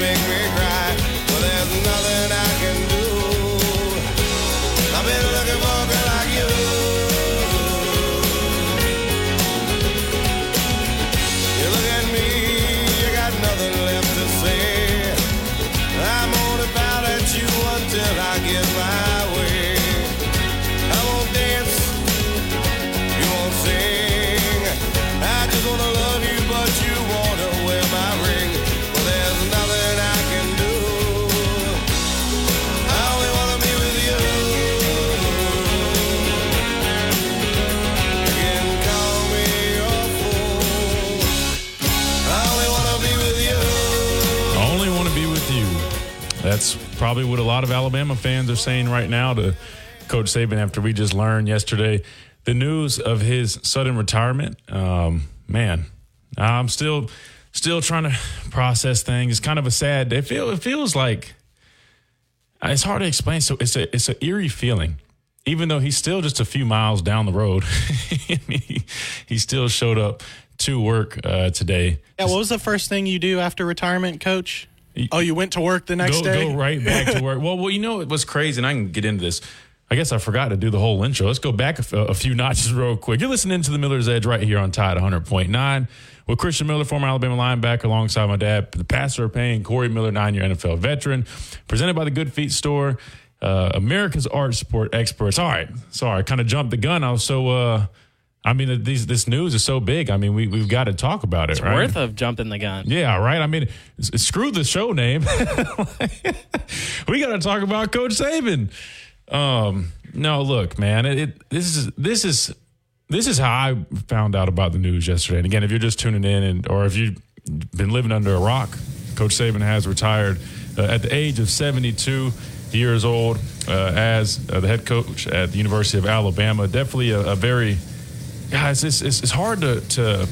make me cry. Well, there's no. Probably what a lot of Alabama fans are saying right now to Coach Saban after we just learned yesterday the news of his sudden retirement. Um, man, I'm still still trying to process things. It's kind of a sad. It feel it feels like it's hard to explain. So it's a it's an eerie feeling. Even though he's still just a few miles down the road, he, he still showed up to work uh, today. Yeah, what was the first thing you do after retirement, Coach? Oh, you went to work the next go, day? Go right back to work. Well, well, you know it was crazy, and I can get into this. I guess I forgot to do the whole intro. Let's go back a, a few notches real quick. You're listening to the Miller's Edge right here on Tide 100.9 with Christian Miller, former Alabama linebacker, alongside my dad, the pastor of pain, Corey Miller, nine-year NFL veteran, presented by the Good Feet Store, uh, America's arch support experts. All right, sorry, I kind of jumped the gun. I was so. Uh, I mean, these, this news is so big. I mean, we, we've got to talk about it, it's right? worth of jumping the gun. Yeah, right. I mean, screw the show name. we got to talk about Coach Saban. Um, no, look, man, it, it, this is this is this is how I found out about the news yesterday. And again, if you're just tuning in, and or if you've been living under a rock, Coach Saban has retired uh, at the age of 72 years old uh, as uh, the head coach at the University of Alabama. Definitely a, a very guys, it's, it's, it's hard to, to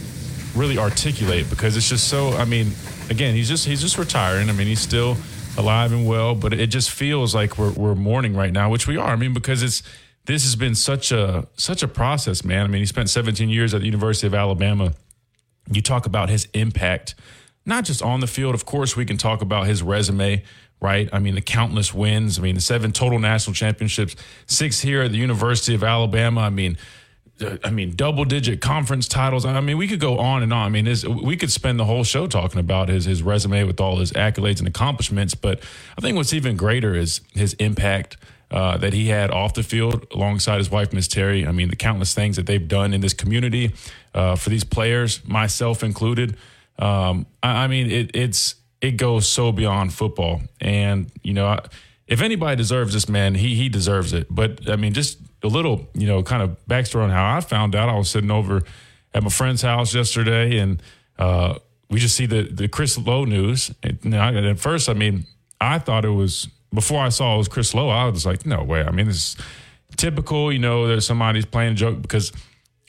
really articulate because it's just so. I mean, again, he's just he's just retiring. I mean, he's still alive and well, but it just feels like we're we're mourning right now, which we are. I mean, because it's this has been such a such a process, man. I mean, he spent 17 years at the University of Alabama. You talk about his impact, not just on the field. Of course, we can talk about his resume, right? I mean, the countless wins. I mean, the seven total national championships, six here at the University of Alabama. I mean I mean, double digit conference titles. I mean, we could go on and on. I mean, we could spend the whole show talking about his his resume with all his accolades and accomplishments. But I think what's even greater is his impact uh, that he had off the field alongside his wife, Miss Terry. I mean, the countless things that they've done in this community uh, for these players, myself included. Um, I, I, mean, it, it's it goes so beyond football, and you know. I, if anybody deserves this man, he he deserves it. But I mean, just a little, you know, kind of backstory on how I found out. I was sitting over at my friend's house yesterday, and uh, we just see the the Chris Low news. And, and at first, I mean, I thought it was before I saw it was Chris Low, I was like, no way. I mean, is typical. You know, that somebody's playing a joke because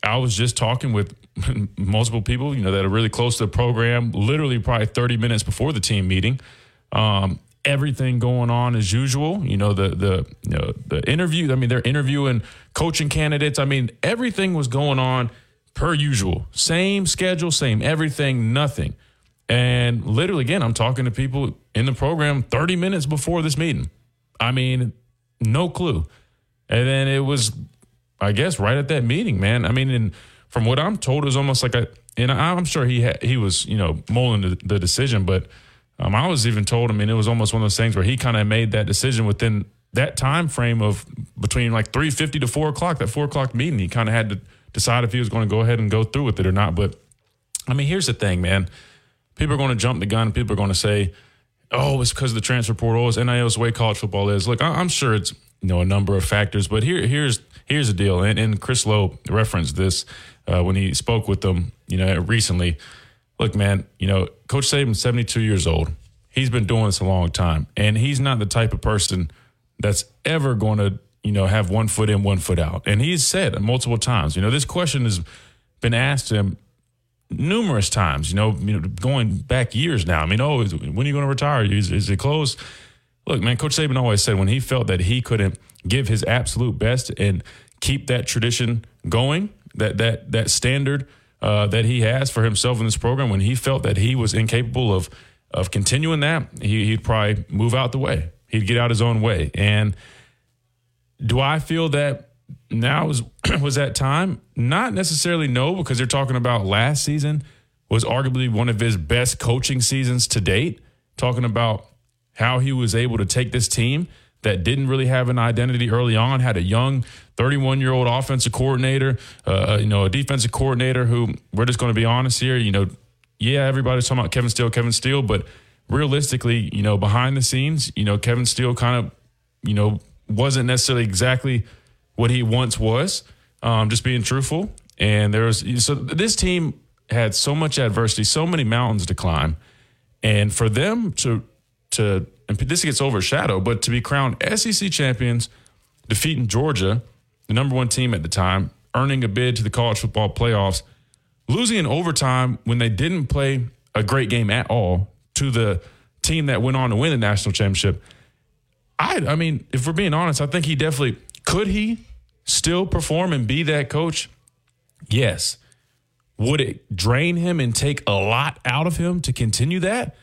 I was just talking with multiple people, you know, that are really close to the program. Literally, probably 30 minutes before the team meeting. Um, everything going on as usual. You know, the the you know, the interview. I mean, they're interviewing coaching candidates. I mean, everything was going on per usual. Same schedule, same everything, nothing. And literally, again, I'm talking to people in the program 30 minutes before this meeting. I mean, no clue. And then it was, I guess, right at that meeting, man. I mean, and from what I'm told, it was almost like a, and I'm sure he had, he was, you know, mulling the, the decision, but um, I was even told. I mean, it was almost one of those things where he kind of made that decision within that time frame of between like three fifty to four o'clock. That four o'clock meeting, he kind of had to decide if he was going to go ahead and go through with it or not. But I mean, here's the thing, man. People are going to jump the gun. People are going to say, "Oh, it's because of the transfer portal. It's the way college football is." Look, I, am sure it's you know a number of factors, but here here's here's the deal. And, and Chris Low referenced this uh, when he spoke with them, you know, recently look, man, you know, Coach Saban's 72 years old. He's been doing this a long time, and he's not the type of person that's ever going to, you know, have one foot in, one foot out. And he's said multiple times, you know, this question has been asked him numerous times, you know, you know going back years now. I mean, oh, is, when are you going to retire? Is, is it close? Look, man, Coach Saban always said when he felt that he couldn't give his absolute best and keep that tradition going, that that that standard – uh, that he has for himself in this program, when he felt that he was incapable of of continuing that, he, would probably move out the way. He'd get out his own way. And do I feel that now was was that time? Not necessarily no, because they're talking about last season was arguably one of his best coaching seasons to date. Talking about how he was able to take this team that didn't really have an identity early on, had a young 31 year old offensive coordinator, uh, you know, a defensive coordinator who we're just going to be honest here, you know, yeah, everybody's talking about Kevin Steele, Kevin Steele, but realistically, you know, behind the scenes, you know, Kevin Steele kind of, you know, wasn't necessarily exactly what he once was, um, just being truthful. And there was, so this team had so much adversity, so many mountains to climb. And for them to, to and this gets overshadowed, but to be crowned SEC champions, defeating Georgia, the number one team at the time, earning a bid to the college football playoffs, losing in overtime when they didn't play a great game at all to the team that went on to win the national championship. I, I mean, if we're being honest, I think he definitely could he still perform and be that coach? Yes. Would it drain him and take a lot out of him to continue that?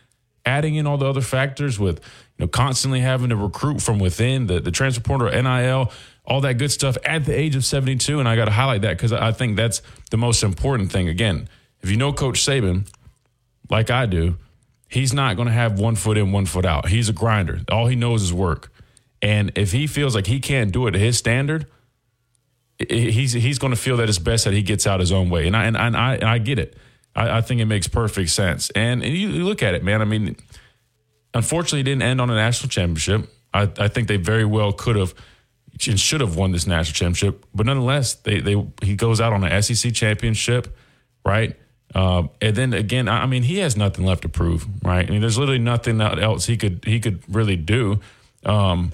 Adding in all the other factors with you know constantly having to recruit from within the the transfer portal, NIL, all that good stuff at the age of 72. And I got to highlight that because I think that's the most important thing. Again, if you know Coach Saban, like I do, he's not going to have one foot in, one foot out. He's a grinder. All he knows is work. And if he feels like he can't do it to his standard, he's he's going to feel that it's best that he gets out his own way. And I and, I and I get it. I, I think it makes perfect sense. And, and you, you, look at it, man. I mean, unfortunately, it didn't end on a national championship. I, I think they very well could have and should have won this national championship. But nonetheless, they they he goes out on an SEC championship, right? Uh, and then again, I mean, he has nothing left to prove, right? I mean, there's literally nothing else he could he could really do um,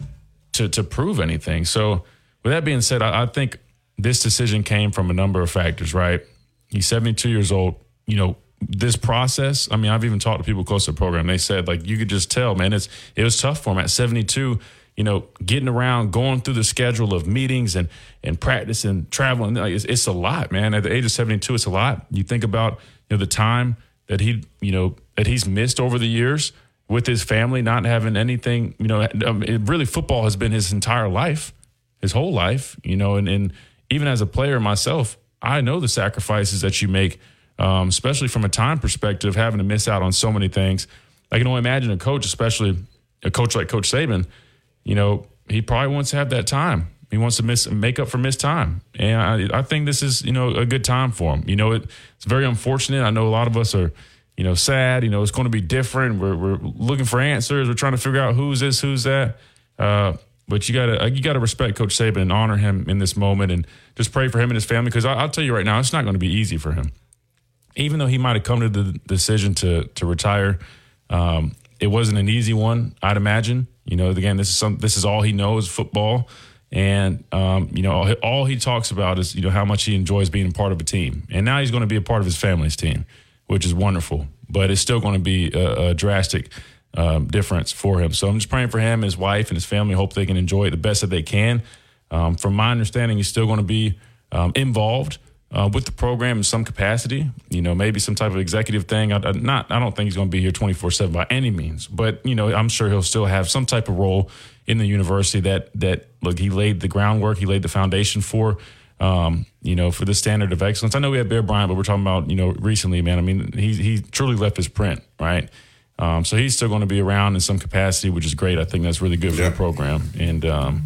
to to prove anything. So, with that being said, I, I think this decision came from a number of factors, right? He's 72 years old you know, this process, I mean, I've even talked to people close to the program. They said, like, you could just tell, man, it's it was tough for him at 72. You know, getting around, going through the schedule of meetings and and practice and traveling, it's, it's a lot, man. At the age of 72, it's a lot. You think about you know the time that he, you know, that he's missed over the years with his family, not having anything. You know, um, it, really, football has been his entire life, his whole life. You know, and and even as a player myself, I know the sacrifices that you make um, especially from a time perspective, having to miss out on so many things. I can only imagine a coach, especially a coach like Coach Saban, you know, he probably wants to have that time. He wants to miss make up for missed time, and I, I think this is you know a good time for him. You know, it, it's very unfortunate. I know a lot of us are you know sad. You know, it's going to be different. We're we're looking for answers. We're trying to figure out who's this, who's that. Uh, but you gotta you gotta respect Coach Saban and honor him in this moment, and just pray for him and his family. Because I'll tell you right now, it's not going to be easy for him even though he might have come to the decision to to retire, um, it wasn't an easy one, I'd imagine. You know, again, this is some this is all he knows football, and um, you know, all, he talks about is you know how much he enjoys being a part of a team, and now he's going to be a part of his family's team, which is wonderful. But it's still going to be a, a drastic um, difference for him. So I'm just praying for him, his wife, and his family. Hope they can enjoy it the best that they can. Um, from my understanding, he's still going to be um, involved uh, with the program in some capacity. You know, maybe some type of executive thing. I, I not, I don't think he's going to be here 24 seven by any means, but you know, I'm sure he'll still have some type of role in the university that that look he laid the groundwork, he laid the foundation for. Um, you know, for the standard of excellence. I know we had Bear Bryant, but we're talking about you know recently, man. I mean, he he truly left his print, right? Um, so he's still going to be around in some capacity, which is great. I think that's really good for Yeah. the program. And um,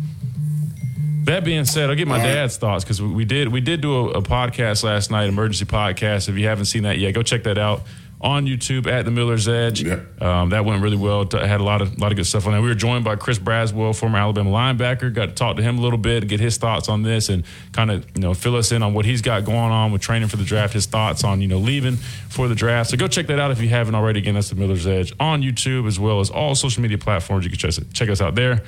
that being said, I'll get my dad's thoughts because we did we did do a, a podcast last night, emergency podcast. If you haven't seen that yet, go check that out on YouTube at the Miller's Edge. Yeah. Um, that went really well. T- had a lot of lot of good stuff on there. We were joined by Chris Braswell, former Alabama linebacker. Got to talk to him a little bit, get his thoughts on this, and kind of you know fill us in on what he's got going on with training for the draft. His thoughts on you know leaving for the draft. So go check that out if you haven't already. Again, that's the Miller's Edge on YouTube as well as all social media platforms. You can check, check us out there.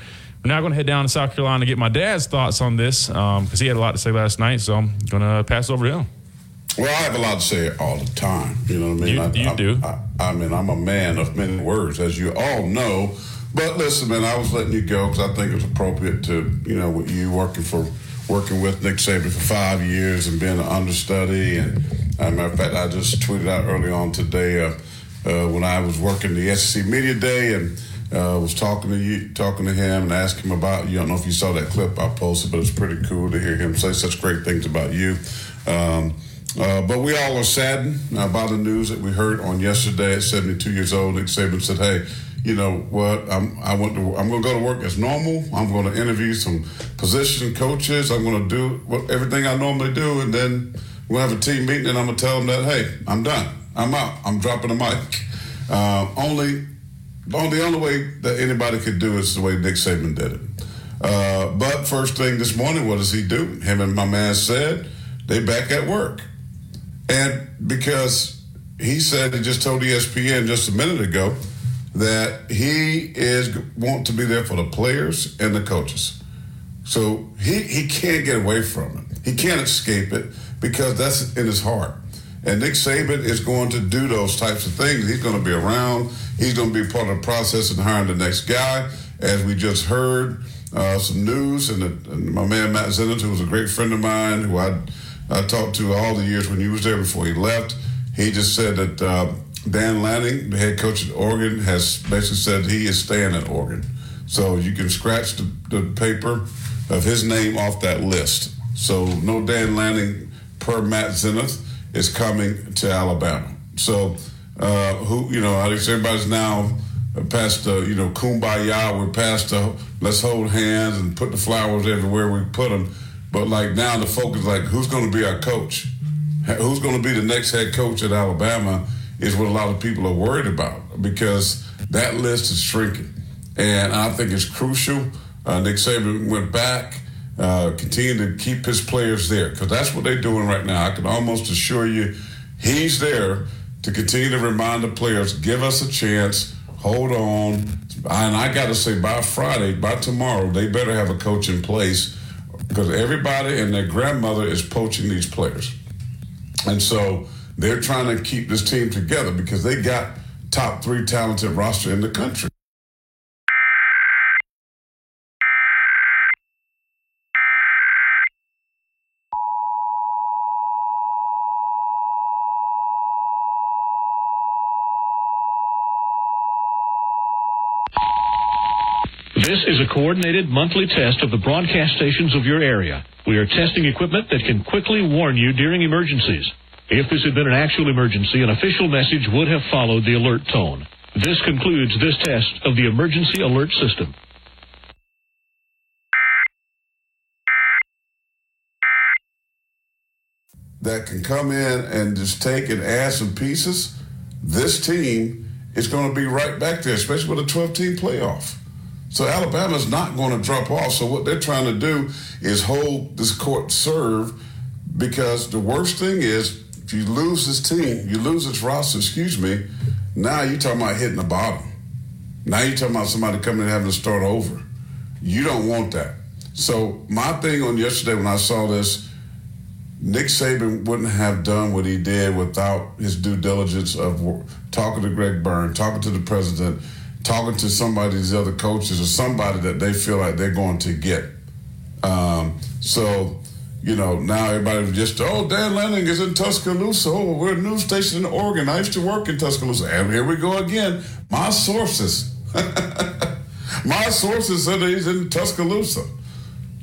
We're now going to head down to South Carolina to get my dad's thoughts on this because he had a lot to say last night. So I'm going to pass over to him. Well, I have a lot to say all the time. You know what I mean? You- I, you I, do. I, I mean, I'm a man of many words, as you all know. But listen, man, I was letting you go because I think it's appropriate to, you know, with you working for working with Nick Saban for five years and being an understudy. And as a matter of fact, I just tweeted out early on today uh, uh, when I was working the SEC Media Day and uh, was talking to you, talking to him, and asked him about. You I don't know if you saw that clip I posted, but it's pretty cool to hear him say such great things about you. Um, uh, but we all are saddened by the news that we heard on yesterday. At 72 years old, Nick Saban said, "Hey, you know what? I'm I want to I'm going to go to work as normal. I'm going to interview some position coaches. I'm going to do what, everything I normally do, and then we'll have a team meeting, and I'm going to tell them that, hey, I'm done. I'm out. I'm dropping the mic. Uh, only the only way that anybody could do it is the way Nick Saban did it. Uh, but first thing this morning, what does he do? Him and my man said they back at work, and because he said he just told ESPN just a minute ago that he is want to be there for the players and the coaches. So he, he can't get away from it. He can't escape it because that's in his heart. And Nick Saban is going to do those types of things. He's going to be around. He's going to be part of the process in hiring the next guy. As we just heard uh, some news, and, the, and my man Matt Zenitz, who was a great friend of mine, who I, I talked to all the years when he was there before he left, he just said that uh, Dan Lanning, the head coach at Oregon, has basically said he is staying at Oregon. So you can scratch the, the paper of his name off that list. So no Dan Lanning per Matt Zenitz is coming to Alabama. So uh, who you know, I think everybody's now past the you know kumbaya. We're past the let's hold hands and put the flowers everywhere we put them. But like now the focus like who's going to be our coach? Who's going to be the next head coach at Alabama is what a lot of people are worried about because that list is shrinking. And I think it's crucial. Uh, Nick Saban went back, uh, continued to keep his players there because that's what they're doing right now. I can almost assure you he's there to continue to remind the players give us a chance, hold on. And I got to say, by Friday, by tomorrow, they better have a coach in place because everybody and their grandmother is poaching these players. And so they're trying to keep this team together because they got top three talented roster in the country. This is coordinated monthly test of the broadcast stations of your area. We are testing equipment that can quickly warn you during emergencies. If this had been an actual emergency, an official message would have followed the alert tone. This concludes this test of the emergency alert system. that can come in and just take and add some pieces, this team is going to be right back there, especially with a 12 team playoff. So Alabama's not going to drop off. So what they're trying to do is hold this court serve because the worst thing is if you lose this team, you lose this roster, excuse me, now you're talking about hitting the bottom. Now you're talking about somebody coming and having to start over. You don't want that. So my thing on yesterday when I saw this, Nick Saban wouldn't have done what he did without his due diligence of talking to Greg Byrne, talking to the president, talking to somebody, these other coaches, or somebody that they feel like they're going to get. Um, so, you know, now everybody just, oh, Dan Lanning is in Tuscaloosa. Oh, we're a news station in Oregon. I used to work in Tuscaloosa. And here we go again. My sources. My sources said he's in Tuscaloosa.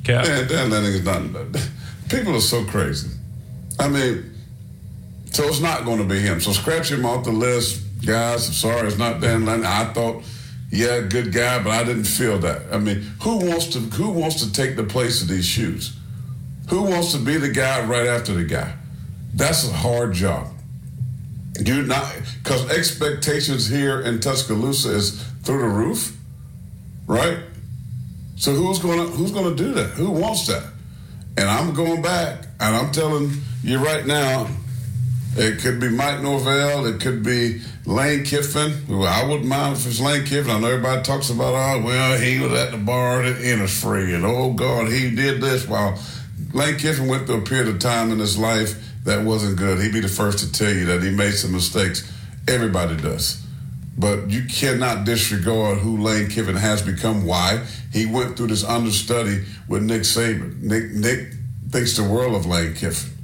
Cap. Dan, Dan Lanning is not. People are so crazy. I mean, so it's not going to be him. So scratch him off the list, guys. I'm sorry, it's not Dan Lanning. I thought, yeah, good guy, but I didn't feel that. I mean, who wants to who wants to take the place of these shoes? Who wants to be the guy right after the guy? That's a hard job. Do not because expectations here in Tuscaloosa is through the roof, right? So who's gonna who's gonna do that? Who wants that? And I'm going back, and I'm telling you right now, it could be Mike Norvell, it could be Lane Kiffin. I wouldn't mind if it's Lane Kiffin. I know everybody talks about, oh, well, he was at the bar at Innisfree, and oh, God, he did this. While Lane Kiffin went through a period of time in his life that wasn't good. He'd be the first to tell you that he made some mistakes. Everybody does. But you cannot disregard who Lane Kiffin has become. Why? He went through this understudy with Nick Saban. Nick Nick thinks the world of Lane Kiffin.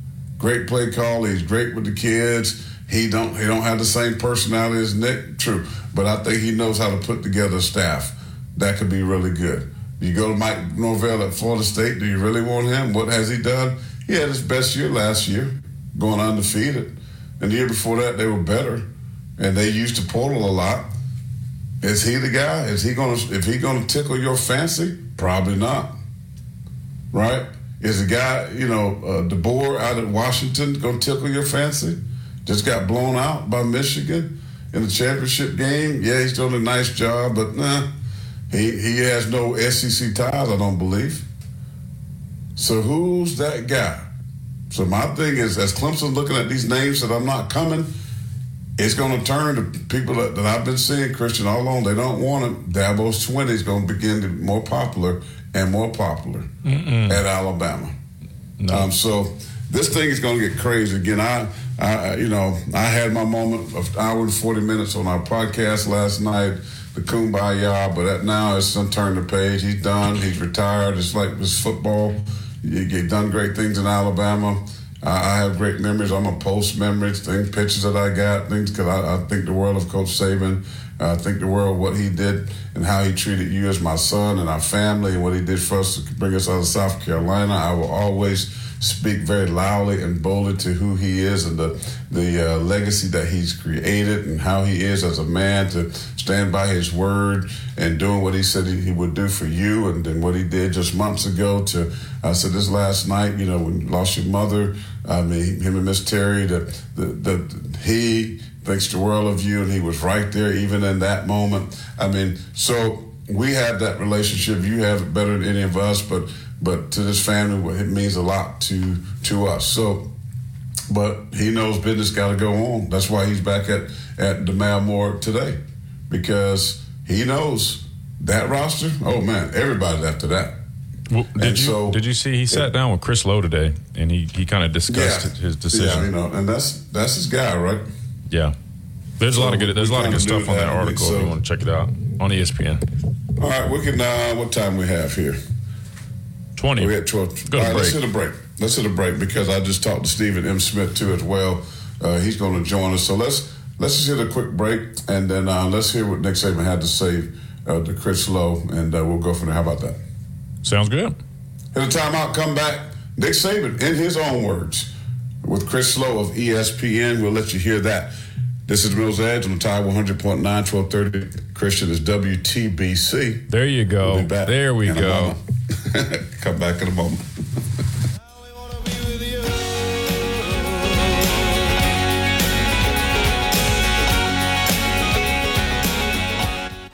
Great play call. He's great with the kids. He don't he don't have the same personality as Nick. True, but I think he knows how to put together a staff that could be really good. You go to Mike Norvell at Florida State. Do you really want him? What has he done? He had his best year last year, going undefeated, and the year before that they were better and they used the portal a lot. Is he the guy? Is he gonna if he gonna tickle your fancy? Probably not. Right? Is the guy, you know, uh, DeBoer out at Washington gonna tickle your fancy? Just got blown out by Michigan in the championship game. Yeah, he's doing a nice job, but nah, he he has no SEC ties, I don't believe. So who's that guy? So my thing is, as Clemson looking at these names that I'm not coming it's going to turn to people that, that, I've been seeing, Christian, all along. They don't want it. Dabo Swinney is going to begin to be more popular and more popular Mm-mm. at Alabama. No. Um, so this thing is going to get crazy again. I, I, you know, I had my moment of hour and 40 minutes on our podcast last night, the Kumbaya, but that now it's turn the page. He's done. He's retired. It's like this football. He done great things in Alabama. I, have great memories. I'm a post memories, things, pictures that I got, things because I, I, think the world of Coach Saban. I think the world what he did and how he treated you as my son and our family and what he did for us to bring us out of South Carolina. I will always speak very loudly and boldly to who he is and the the uh, legacy that he's created and how he is as a man to stand by his word and doing what he said he, he would do for you and what he did just months ago to I said this last night you know when you lost your mother I mean, him and Miss Terry, the, the, the, he thinks the world of you, and he was right there even in that moment. I mean, so we have that relationship. You have it better than any of us, but but to this family, it means a lot to to us. So, but he knows business got to go on. That's why he's back at at the Mal Moore today, because he knows that roster. Oh man, everybody's after that. Well, did and you so, did you see he sat it, down with Chris Low today and he, he kind of discussed yeah, his decision. Yeah, you know, and that's that's his guy, right? Yeah. There's so a lot of good there's a lot of good stuff on that article so, if you want to check it out on ESPN. All right, we can uh what time we have here? Twenty. We at twelve. Go All right, let's hit a break. Let's hit a break because I just talked to Stephen M. Smith too as well. Uh, he's going to join us. So let's let's just hit a quick break and then uh, let's hear what Nick Saban had to say uh, to Chris Low, and uh, we'll go from there. How about that? Sounds good. Hit a timeout, come back. Nick Saban, in his own words, with Chris Low of ESPN. We'll let you hear that. This is Miller's Edge on the Tide 100.9, 1230. Christian is WTBC. There you go. We'll there we go. come back in a moment.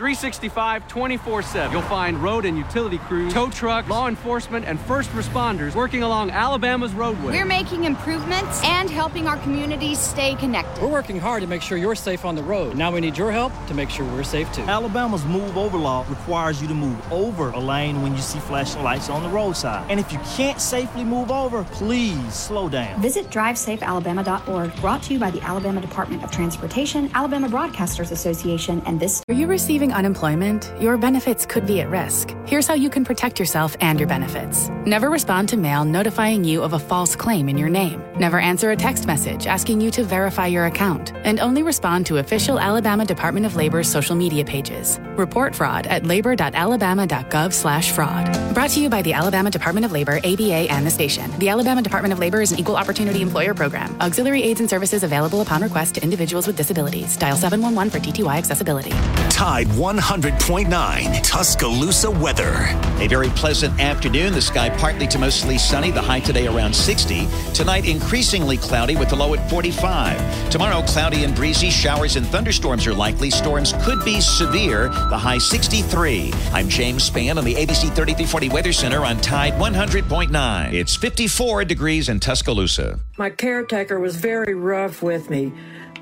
365 24 7. You'll find road and utility crews, tow trucks, law enforcement, and first responders working along Alabama's roadway. We're making improvements and helping our communities stay connected. We're working hard to make sure you're safe on the road. Now we need your help to make sure we're safe too. Alabama's move over law requires you to move over a lane when you see flashing lights on the roadside. And if you can't safely move over, please slow down. Visit drivesafealabama.org, brought to you by the Alabama Department of Transportation, Alabama Broadcasters Association, and this. Are you receiving unemployment? Your benefits could be at risk. Here's how you can protect yourself and your benefits. Never respond to mail notifying you of a false claim in your name. Never answer a text message asking you to verify your account. And only respond to official Alabama Department of Labor's social media pages. Report fraud at labor.alabama.gov slash fraud. Brought to you by the Alabama Department of Labor, ABA, and the station. The Alabama Department of Labor is an equal opportunity employer program. Auxiliary aids and services available upon request to individuals with disabilities. Dial 711 for TTY accessibility. Tide 100.9 Tuscaloosa weather. A very pleasant afternoon. The sky partly to mostly sunny. The high today around 60. Tonight increasingly cloudy with the low at 45. Tomorrow cloudy and breezy. Showers and thunderstorms are likely. Storms could be severe. The high 63. I'm James Spann on the ABC 3340 Weather Center on Tide 100.9. It's 54 degrees in Tuscaloosa. My caretaker was very rough with me.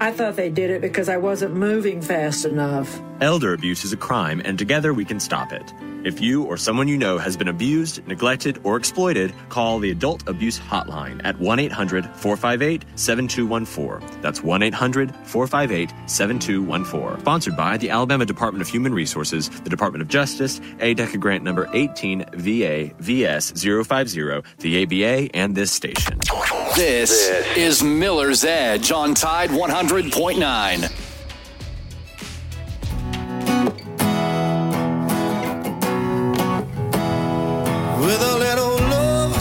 I thought they did it because I wasn't moving fast enough. Elder abuse is a crime, and together we can stop it. If you or someone you know has been abused, neglected, or exploited, call the Adult Abuse Hotline at 1 800 458 7214. That's 1 800 458 7214. Sponsored by the Alabama Department of Human Resources, the Department of Justice, ADECA grant number 18 VA VS 050, the ABA, and this station. This is Miller's Edge on Tide 100.9. With a little love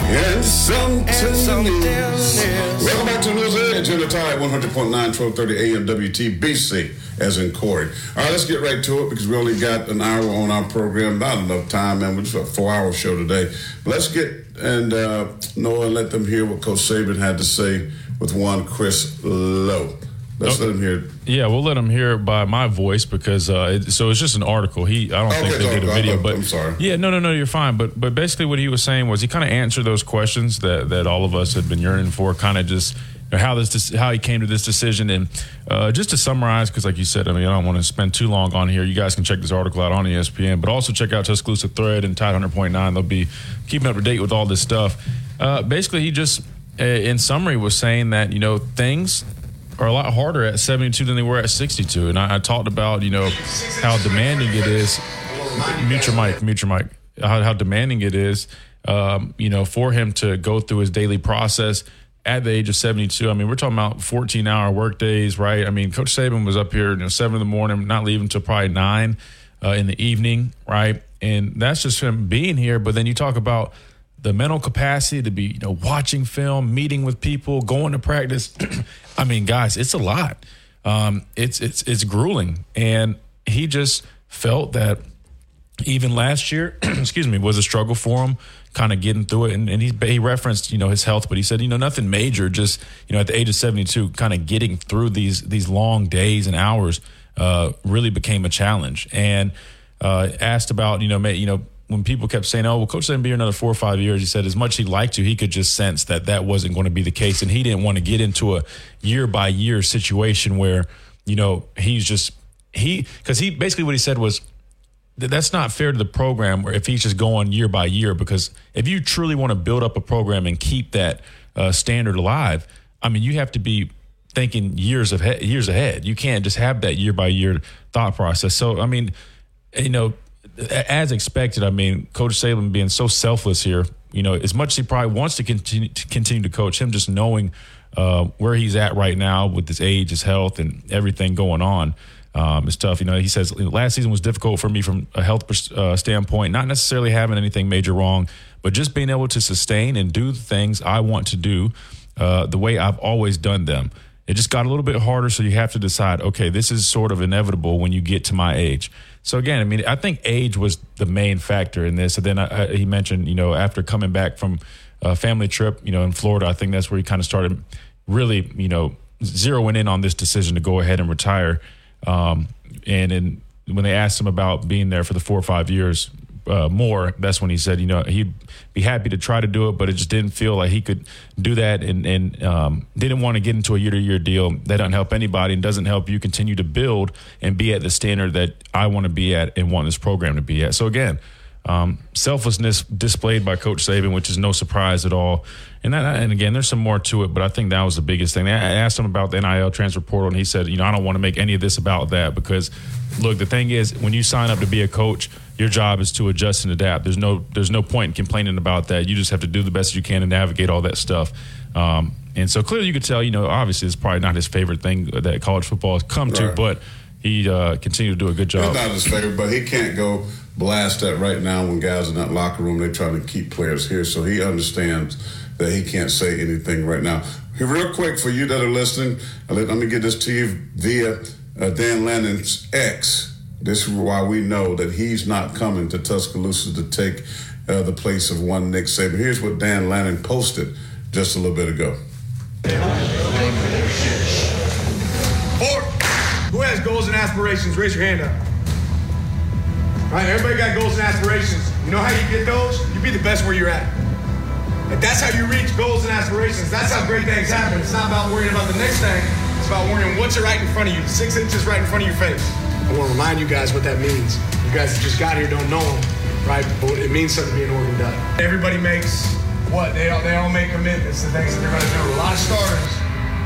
and some tenderness. Welcome back to News Edge in the Tide 100.9, 1230 AM WTBC, as in Corey. All right, let's get right to it because we only got an hour on our program. Not enough time, man. We're just a four hour show today. But let's get and uh, Noah and let them hear what Coach Saban had to say with one Chris Low. Let's let him hear. it. Yeah, we'll let him hear it by my voice because uh, it, so it's just an article. He I don't think Okay, they did a video, I'm- but I'm sorry. Yeah, no, no, no, you're fine. But but basically, what he was saying was he kind of answered those questions that that all of us had been yearning for. Kind of just how this how he came to this decision, and uh, just to summarize, because like you said, I mean, I don't want to spend too long on here. You guys can check this article out on ESPN, but also check out Tuscaloosa Thread and Tide Hundred Point Nine. They'll be keeping up to date with all this stuff. Uh, basically, he just uh, in summary was saying that you know things are a lot harder at 72 than they were at 62. And I, I talked about, you know, how demanding it is. Mute your mic, mute your mic. How, how demanding it is, um, you know, for him to go through his daily process at the age of 72. I mean, we're talking about 14 hour work days, right? I mean, Coach Saban was up here, you know, seven in the morning, not leaving until probably nine uh, in the evening, right? And that's just him being here. But then you talk about the mental capacity to be, you know, watching film, meeting with people, going to practice. I mean, guys, it's a lot. Um, it's it's it's grueling, and he just felt that even last year, excuse me, was a struggle for him, kind of getting through it. And, and he he referenced you know his health, but he said you know nothing major, just you know at the age of seventy two, kind of getting through these these long days and hours uh, really became a challenge. And uh, asked about you know may, you know when people kept saying, "Oh, well, coach didn't be here another four or five years," he said as much as he'd like to, he could just sense that that wasn't going to be the case, and he didn't want to get into a year by year situation where you know he's just he because he basically what he said was th- that's not fair to the program if he's just going year by year because if you truly want to build up a program and keep that uh, standard alive i mean you have to be thinking years of he- years ahead. You can't just have that year by year thought process. So i mean you know as expected i mean coach Saban being so selfless here you know as much as he probably wants to continue to continue to coach him just knowing uh, where he's at right now with his age his health and everything going on um, it's tough. You know, he says last season was difficult for me from a health uh, standpoint, not necessarily having anything major wrong, but just being able to sustain and do the things I want to do uh, the way I've always done them. It just got a little bit harder, so you have to decide, okay, this is sort of inevitable when you get to my age. So again, I mean, I think age was the main factor in this. And then I, I, he mentioned, you know, after coming back from a family trip, you know, in Florida, I think that's where he kind of started really, you know, zeroing in on this decision to go ahead and retire. Um, and in when they asked him about being there for the four or five years uh, more, that's when he said, you know, he'd be happy to try to do it, but it just didn't feel like he could do that and, and um, didn't want to get into a year to year deal. That doesn't help anybody and doesn't help you continue to build and be at the standard that I want to be at and want this program to be at. So, again, um, selflessness displayed by Coach Saban, which is no surprise at all. And that, and again, there's some more to it, but I think that was the biggest thing. I asked him about the NIL transfer portal, and he said, you know, I don't want to make any of this about that because, look, the thing is, when you sign up to be a coach, your job is to adjust and adapt. There's no there's no point in complaining about that. You just have to do the best you can and navigate all that stuff. Um, and so clearly, you could tell, you know, obviously it's probably not his favorite thing that college football has come to, Right. but he uh, continued to do a good job. It's not his favorite, but he can't go blast that right now when guys in that locker room they're trying to keep players here. So he understands that he can't say anything right now. Real quick for you that are listening, let, let me get this to you via uh, Dan Lanning's ex. This is why we know that he's not coming to Tuscaloosa to take uh, the place of one Nick Saban. Here's what Dan Lanning posted just a little bit ago. Four. Who has goals and aspirations? Raise your hand up. Right, everybody got goals and aspirations. You know how you get those? You be the best where you're at. And that's how you reach goals and aspirations. That's how great things happen. It's not about worrying about the next thing. It's about worrying what's right in front of you, six inches right in front of your face. I want to remind you guys what that means. You guys that just got here don't know them, right? But it means something to be an Oregon Duck. Everybody makes what? They all, they all make commitments to things that they're going to do. A lot of starters.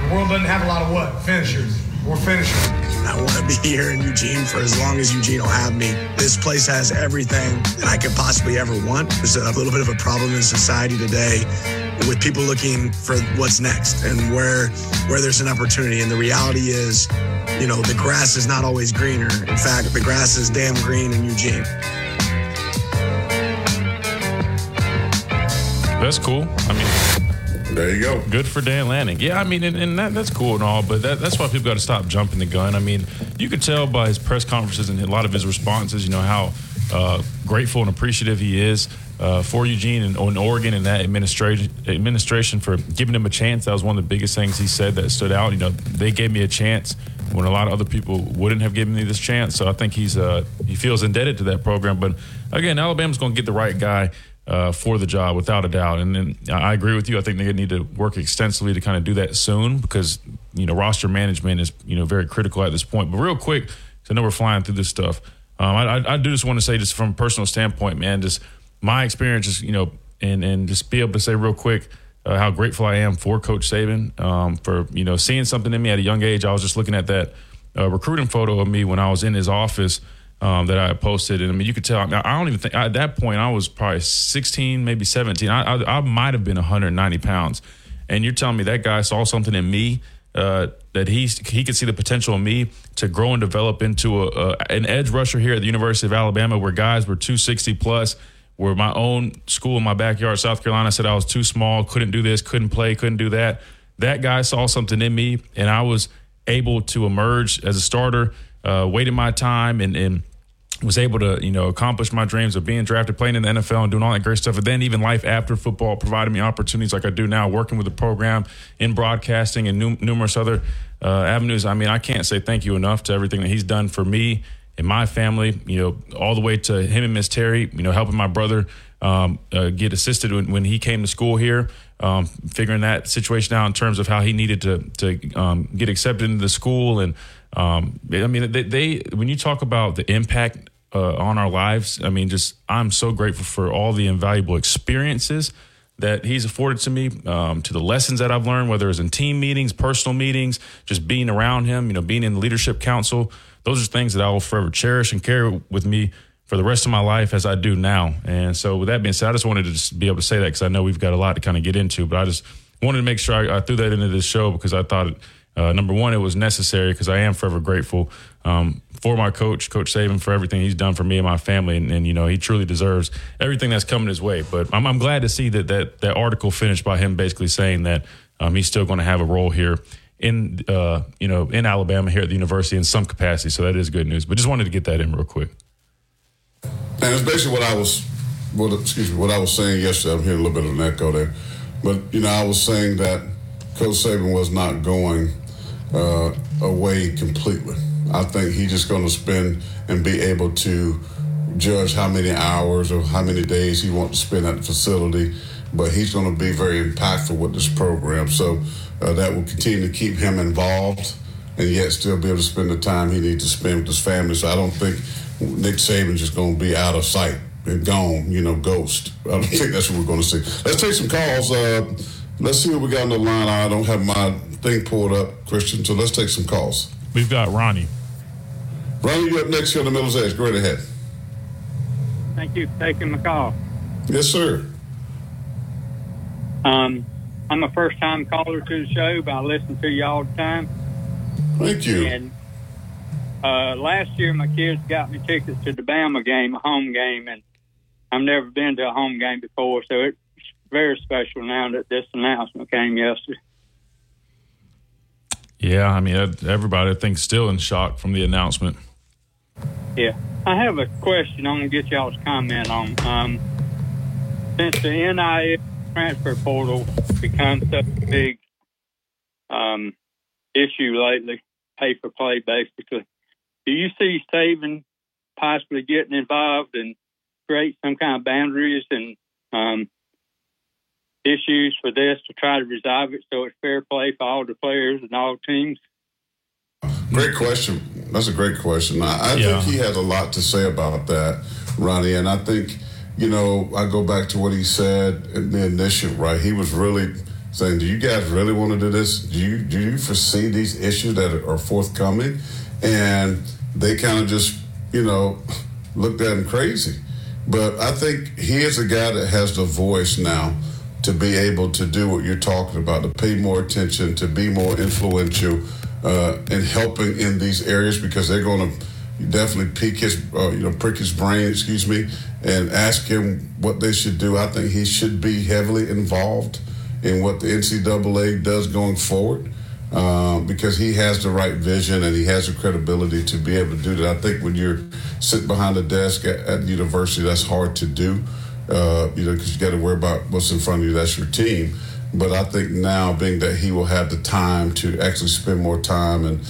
The world doesn't have a lot of what? Finishers. We're finishers. I want to be here in Eugene for as long as Eugene will have me. This place has everything that I could possibly ever want. There's a little bit of a problem in society today with people looking for what's next and where where there's an opportunity. And the reality is, you know, the grass is not always greener. In fact, the grass is damn green in Eugene. That's cool. I mean, there you go. Good for Dan Lanning. Yeah, I mean, and, and that, that's cool and all, but that, that's why people got to stop jumping the gun. I mean, you could tell by his press conferences and a lot of his responses, you know, how uh, grateful and appreciative he is uh, for Eugene and, and Oregon and that administration administration for giving him a chance. That was one of the biggest things he said that stood out. You know, they gave me a chance when a lot of other people wouldn't have given me this chance. So I think he's uh, he feels indebted to that program. But again, Alabama's going to get the right guy uh, for the job without a doubt. And then I agree with you. I think they need to work extensively to kind of do that soon because you know roster management is you know very critical at this point. But real quick, 'cause I know we're flying through this stuff. Um, I, I, I do just want to say, just from a personal standpoint, man, just my experience is you know, and and just be able to say real quick. Uh, how grateful I am for Coach Saban um, for you know seeing something in me at a young age. I was just looking at that uh, recruiting photo of me when I was in his office um, that I posted, and I mean you could tell. I, I don't even think at that point I was probably 16, maybe 17. I, I, I might have been 190 pounds, and you're telling me that guy saw something in me uh, that he he could see the potential in me to grow and develop into a, a an edge rusher here at the University of Alabama, where guys were 260 plus. Where my own school in my backyard, South Carolina, said I was too small, couldn't do this, couldn't play, couldn't do that. That guy saw something in me, and I was able to emerge as a starter, uh, my time, and, and was able to you know accomplish my dreams of being drafted, playing in the NFL, and doing all that great stuff. And then even life after football provided me opportunities like I do now, working with the program in broadcasting and num- numerous other uh, avenues. I mean, I can't say thank you enough to everything that he's done for me and my family. You know, all the way to him and Miss Terry. You know, helping my brother um, uh, get assisted when, when he came to school here. Um, figuring that situation out in terms of how he needed to to um, get accepted into the school, and um, I mean, they, they when you talk about the impact uh, on our lives, I mean, just I'm so grateful for all the invaluable experiences that he's afforded to me, um, to the lessons that I've learned, whether it's in team meetings, personal meetings, just being around him, you know, being in the leadership council. Those are things that I will forever cherish and carry with me for the rest of my life as I do now. And so, with that being said, I just wanted to just be able to say that because I know we've got a lot to kind of get into, but I just wanted to make sure I, I threw that into this show because I thought, uh, number one, it was necessary because I am forever grateful um, for my coach, Coach Saban, for everything he's done for me and my family. And, and you know, he truly deserves everything that's coming his way. But I'm, I'm glad to see that, that that article finished by him basically saying that um, he's still going to have a role here in uh, you know in Alabama here at the university in some capacity. So that is good news. But just wanted to get that in real quick. And it's basically what I was, what excuse me, what I was saying yesterday. I'm hearing a little bit of an echo there, but you know, I was saying that Coach Saban was not going uh, away completely. I think he's just going to spend and be able to judge how many hours or how many days he wants to spend at the facility. But he's going to be very impactful with this program. So uh, that will continue to keep him involved and yet still be able to spend the time he needs to spend with his family. So I don't think Nick Saban's just going to be out of sight and gone, you know, ghost. I don't think that's what we're going to see. Let's take some calls. Uh, let's see what we got on the line. I don't have my thing pulled up, Christian, so let's take some calls. We've got Ronnie. Ronnie, you up next here on the Miller's Edge. Go right ahead. Thank you for taking my call. Yes, sir. Um, I'm a first time caller to the show, but I listen to you all the time. Thank you. And uh, last year, my kids got me tickets to the Bama game, a home game, and I've never been to a home game before, so it's very special now that this announcement came yesterday. Yeah, I mean, everybody I think still in shock from the announcement. Yeah, I have a question. I'm gonna get y'all's comment on. Um, since the NIL transfer portal become such a big um, issue lately, pay for play basically. Do you see Saban possibly getting involved and create some kind of boundaries and um, issues for this to try to resolve it so it's fair play for all the players and all teams? Great question. That's a great question. I, I yeah. think he had a lot to say about that, Ronnie. And I think, you know, I go back to what he said in the initial, right? He was really saying, "Do you guys really want to do this? Do you do you foresee these issues that are forthcoming?" And they kind of just, you know, looked at him crazy. But I think he is a guy that has the voice now to be able to do what you're talking about, to pay more attention, to be more influential uh, in helping in these areas because they're going to definitely pique his, uh, you know, prick his brain, excuse me, and ask him what they should do. I think he should be heavily involved in what the NCAA does going forward. Um, because he has the right vision and he has the credibility to be able to do that. I think when you're sitting behind a desk at, at university, that's hard to do, uh, you know, because you got to worry about what's in front of you. That's your team. But I think now, being that he will have the time to actually spend more time and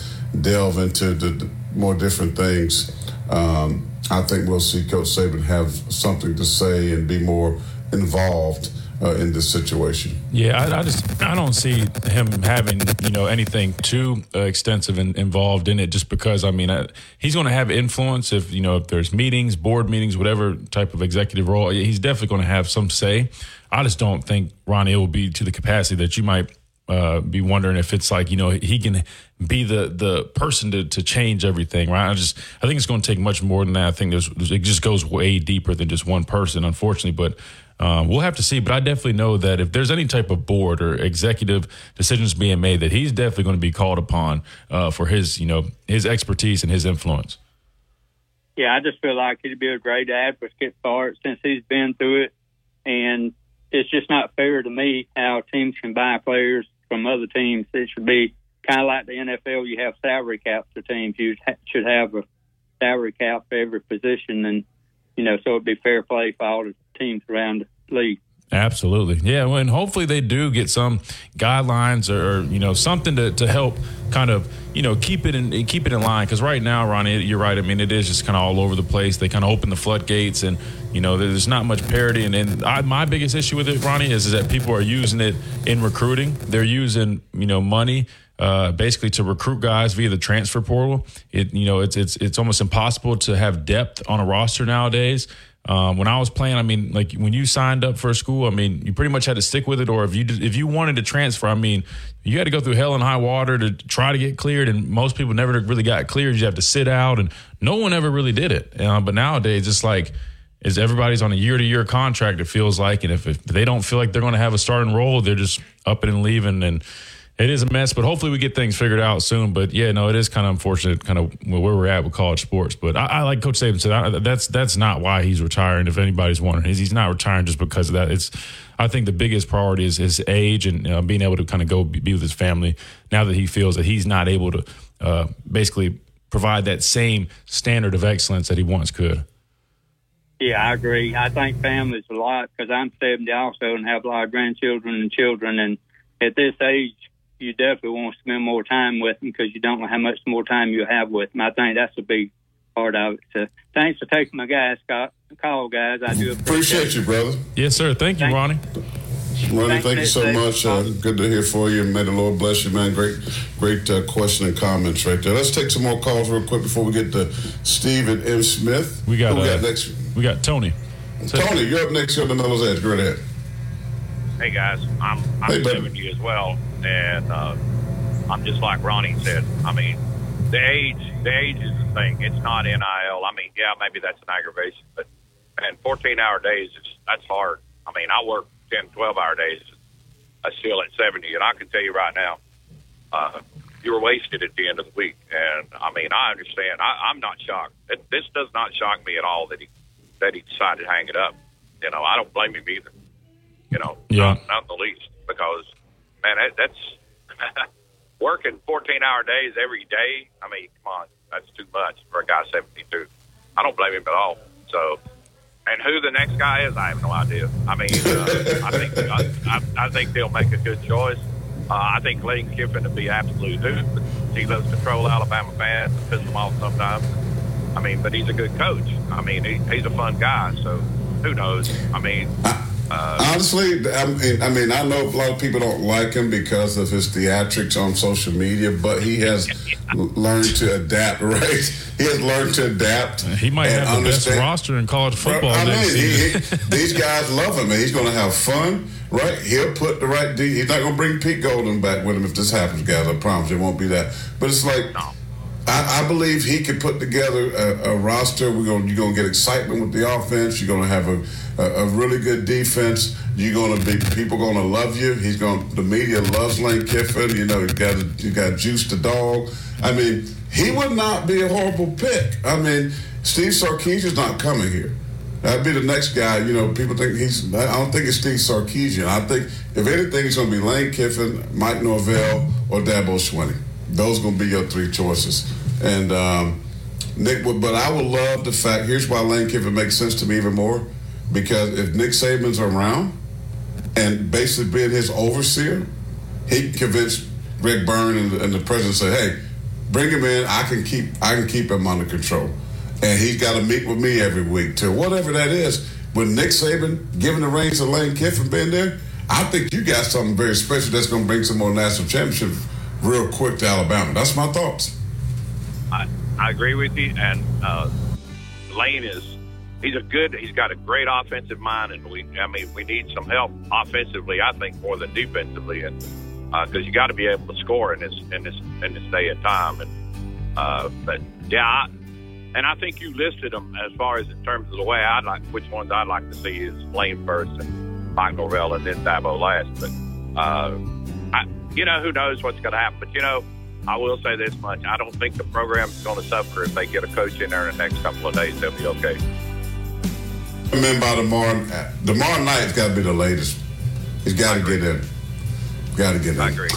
delve into the, more different things, um, I think we'll see Coach Saban have something to say and be more involved uh, in this situation. Yeah, I, I, just I don't see him having you know anything too uh, extensive and involved in it, just because I mean I, he's going to have influence if you know if there's meetings, board meetings, whatever type of executive role, he's definitely going to have some say. I just don't think Ronnie will be to the capacity that you might uh, be wondering if it's like you know he can be the the person to, to change everything right i just i think it's going to take much more than that i think there's it just goes way deeper than just one person unfortunately but um, we'll have to see, but I definitely know that if there's any type of board or executive decisions being made, that he's definitely going to be called upon uh, for his, you know, his expertise and his influence. Yeah, I just feel like he'd be a great advocate for it since he's been through it, and it's just not fair to me how teams can buy players from other teams. It should be kind of like the NFL. You have salary caps for teams. You should have a salary cap for every position, and you know, so it'd be fair play for all the teams around the league. Absolutely. Yeah. Well, and hopefully they do get some guidelines or, you know, something to, to help kind of, you know, keep it in keep it in line. Cause right now, Ronnie, you're right. I mean, it is just kind of all over the place. They kind of open the floodgates and, you know, there's not much parity. And, and I, my biggest issue with it, Ronnie, is, is that people are using it in recruiting. They're using, you know, money uh, basically to recruit guys via the transfer portal. It you know it's it's it's almost impossible to have depth on a roster nowadays. Um, when I was playing, I mean, like when you signed up for a school, I mean, you pretty much had to stick with it. Or if you if you wanted to transfer, I mean, you had to go through hell and high water to try to get cleared. And most people never really got cleared. You have to sit out, and no one ever really did it. Uh, but nowadays, it's like is everybody's on a year to year contract. It feels like, and if, if they don't feel like they're going to have a starting role, they're just up and leaving and it is a mess, but hopefully we get things figured out soon. But yeah, no, it is kind of unfortunate, kind of where we're at with college sports. But I, I like Coach Saban said, I, that's that's not why he's retiring. If anybody's wondering, he's, he's not retiring just because of that. It's I think the biggest priority is his age and uh, being able to kind of go be, be, with his family now that he feels that he's not able to uh, basically provide that same standard of excellence that he once could. Yeah, I agree. I think families a lot because I'm 70 also and have a lot of grandchildren and children. And at this age, you definitely want to spend more time with them because you don't know how much more time you'll have with them. I think that's a big part of it. So thanks for taking my guys call, guys. I do appreciate, appreciate you, brother. Yes, sir. Thank you, Ronnie. Ronnie, thank you so much. Uh, good to hear for you. May the Lord bless you, man. Great, great uh, question and comments right there. Let's take some more calls real quick before we get to Stephen M. Smith. We got, Who we got uh, next. We got Tony. Tony, you're up next here on the Miller's Edge. Go ahead. Hey guys, I'm I'm Hey, buddy. 70 as well, and uh, I'm just like Ronnie said. I mean, the age the age is the thing. It's not nil. I mean, yeah, maybe that's an aggravation, but and 14 hour days is that's hard. I mean, I work 10, 12 hour days. I still at 70, and I can tell you right now, uh, you're wasted at the end of the week. And I mean, I understand. I, I'm not shocked. It, this does not shock me at all that he that he decided to hang it up. You know, I don't blame him either. You know, Yeah. not, not the least because man, that, that's working 14 hour days every day. I mean, come on, that's too much for a guy 72. I don't blame him at all. So, and who the next guy is, I have no idea. I mean, uh, I think I, I, I think they'll make a good choice. Uh, I think Lane Kiffin would be absolute dude. He loves to troll Alabama fans, piss them off sometimes. I mean, but he's a good coach. I mean, he, he's a fun guy. So, who knows? I mean, uh, Honestly, I mean, I mean, I know a lot of people don't like him because of his theatrics on social media, but he has l- learned to adapt. Right? He has learned to adapt. He might have the best roster in college football I mean, he, he, these guys love him, and he's going to have fun, right? He'll put the right. D, he's not going to bring Pete Golden back with him if this happens, guys. I promise it won't be that. But it's like. I, I believe he could put together a, a roster. We're gonna, you're going to get excitement with the offense. You're going to have a, a, a really good defense. You're going to be people going to love you. He's going. The media loves Lane Kiffin. You know, you got you got Juice the dog. I mean, he would not be a horrible pick. I mean, Steve Sarkisian's not coming here. That'd be the next guy. You know, people think he's. I don't think it's Steve Sarkisian. I think if anything, it's going to be Lane Kiffin, Mike Norvell, or Dabo Swinney. Those going to be your three choices. And um, Nick, but I would love the fact. Here's why Lane Kiffin makes sense to me even more, because if Nick Saban's around and basically being his overseer, he convinced Rick Byrne and, and the president say, "Hey, bring him in. I can keep I can keep him under control." And he's got to meet with me every week too. Whatever that is, with Nick Saban giving the reins to Lane Kiffin being there, I think you got something very special that's going to bring some more national championship real quick to Alabama. That's my thoughts. I, I agree with you. And uh, Lane is he's a good. He's got a great offensive mind, and we I mean we need some help offensively. I think more than defensively, and because you got to be able to score in this in this in this day and time. And uh, but yeah. I, and I think you listed them as far as in terms of the way I'd like, which ones I'd like to see is Lane first and Mike Norvell and then Dabo last. But, uh, you know, who knows what's going to happen. But, you know, I will say this much. I don't think the program's going to suffer if they get a coach in there in the next couple of days. They'll be okay. Come in by tomorrow. Uh, tomorrow night's got to be the latest. He's got to get in. Got to get in. I agree.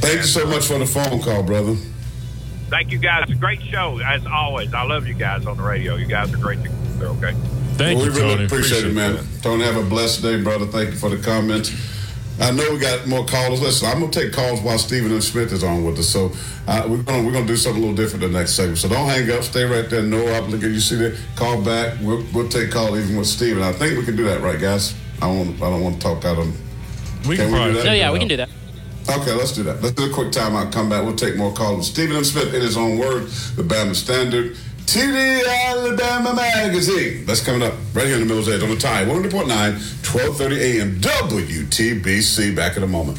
Thank you so much for the phone call, brother. Thank you guys. Great show, as always. I love you guys on the radio. You guys are great. They're okay. Thank we you, really Tony. appreciate, it, man. that. Tony, have a blessed day, brother. Thank you for the comments. I know we got more callers. Listen, I'm gonna take calls while Stephen M. Smith is on with us. So uh, we're gonna we're gonna do something a little different the next segment. So don't hang up. Stay right there. No obligation. You see that? Call back. We'll, we'll take call even with Stephen. I think we can do that, right, guys? I don't I don't want to talk out of. We can probably- No, yeah, we can do that. Okay, let's do that. Let's do a quick timeout. Come back. We'll take more calls. Stephen M. Smith, in his own words, the Bama Standard, TD Alabama Magazine. That's coming up right here in the middle of the edge on the Tide. 100.9, 1230 a.m. WTBC. Back in a moment.